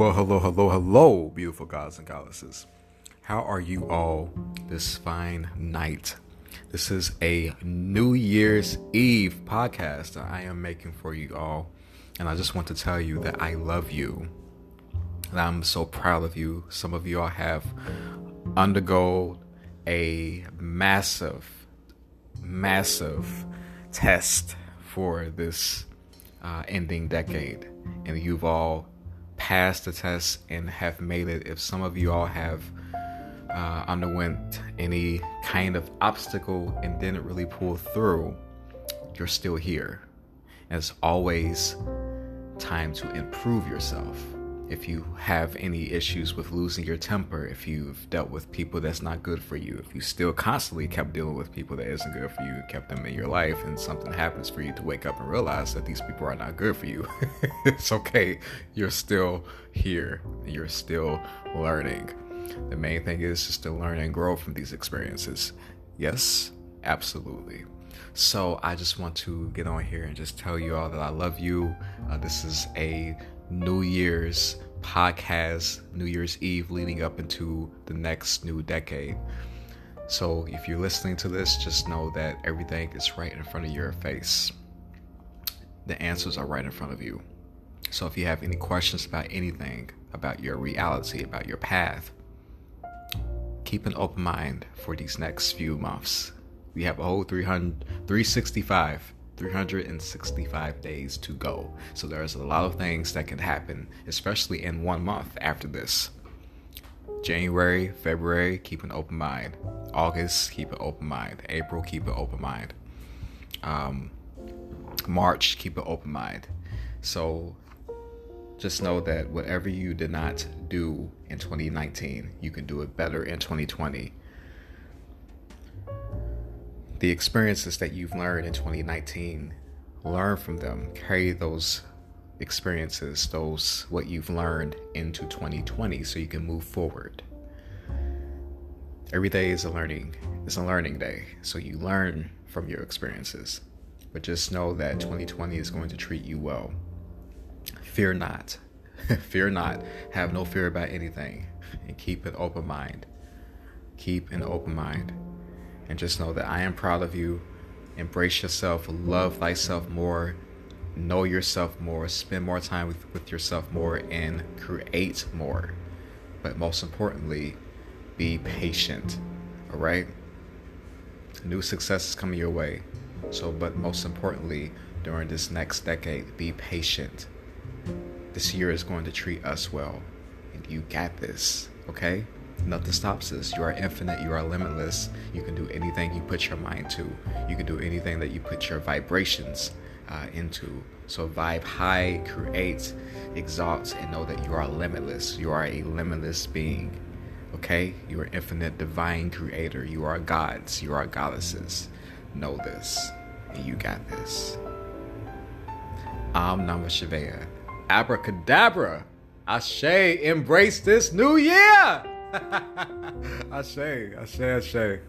Well, hello, hello, hello, beautiful gods and goddesses. How are you all this fine night? This is a New Year's Eve podcast that I am making for you all. And I just want to tell you that I love you. And I'm so proud of you. Some of you all have undergone a massive, massive test for this uh, ending decade. And you've all passed the test and have made it. If some of you all have uh, underwent any kind of obstacle and didn't really pull through, you're still here. It's always time to improve yourself if you have any issues with losing your temper, if you've dealt with people that's not good for you, if you still constantly kept dealing with people that isn't good for you, kept them in your life, and something happens for you to wake up and realize that these people are not good for you, it's okay. You're still here. You're still learning. The main thing is just to learn and grow from these experiences. Yes, absolutely. So I just want to get on here and just tell you all that I love you. Uh, this is a New Year's podcast, New Year's Eve leading up into the next new decade. So if you're listening to this, just know that everything is right in front of your face. The answers are right in front of you. So if you have any questions about anything, about your reality, about your path, keep an open mind for these next few months. We have a whole 300, 365 365 days to go. So there's a lot of things that can happen, especially in one month after this. January, February, keep an open mind. August, keep an open mind. April, keep an open mind. Um, March, keep an open mind. So just know that whatever you did not do in 2019, you can do it better in 2020 the experiences that you've learned in 2019, learn from them, carry those experiences, those what you've learned into 2020 so you can move forward. Every day is a learning, it's a learning day. So you learn from your experiences. But just know that 2020 is going to treat you well. Fear not. fear not. Have no fear about anything. And keep an open mind. Keep an open mind and just know that I am proud of you. Embrace yourself, love thyself more, know yourself more, spend more time with, with yourself more, and create more. But most importantly, be patient. All right? New success is coming your way. So, but most importantly, during this next decade, be patient. This year is going to treat us well, and you got this, okay? Nothing stops us. You are infinite. You are limitless. You can do anything you put your mind to. You can do anything that you put your vibrations uh, into. So vibe high, create, exalt, and know that you are limitless. You are a limitless being. Okay? You are infinite, divine creator. You are gods. You are goddesses. Know this. And you got this. Om Namah Shivaya. Abracadabra. Ashe, embrace this new year. I say, I say, I say.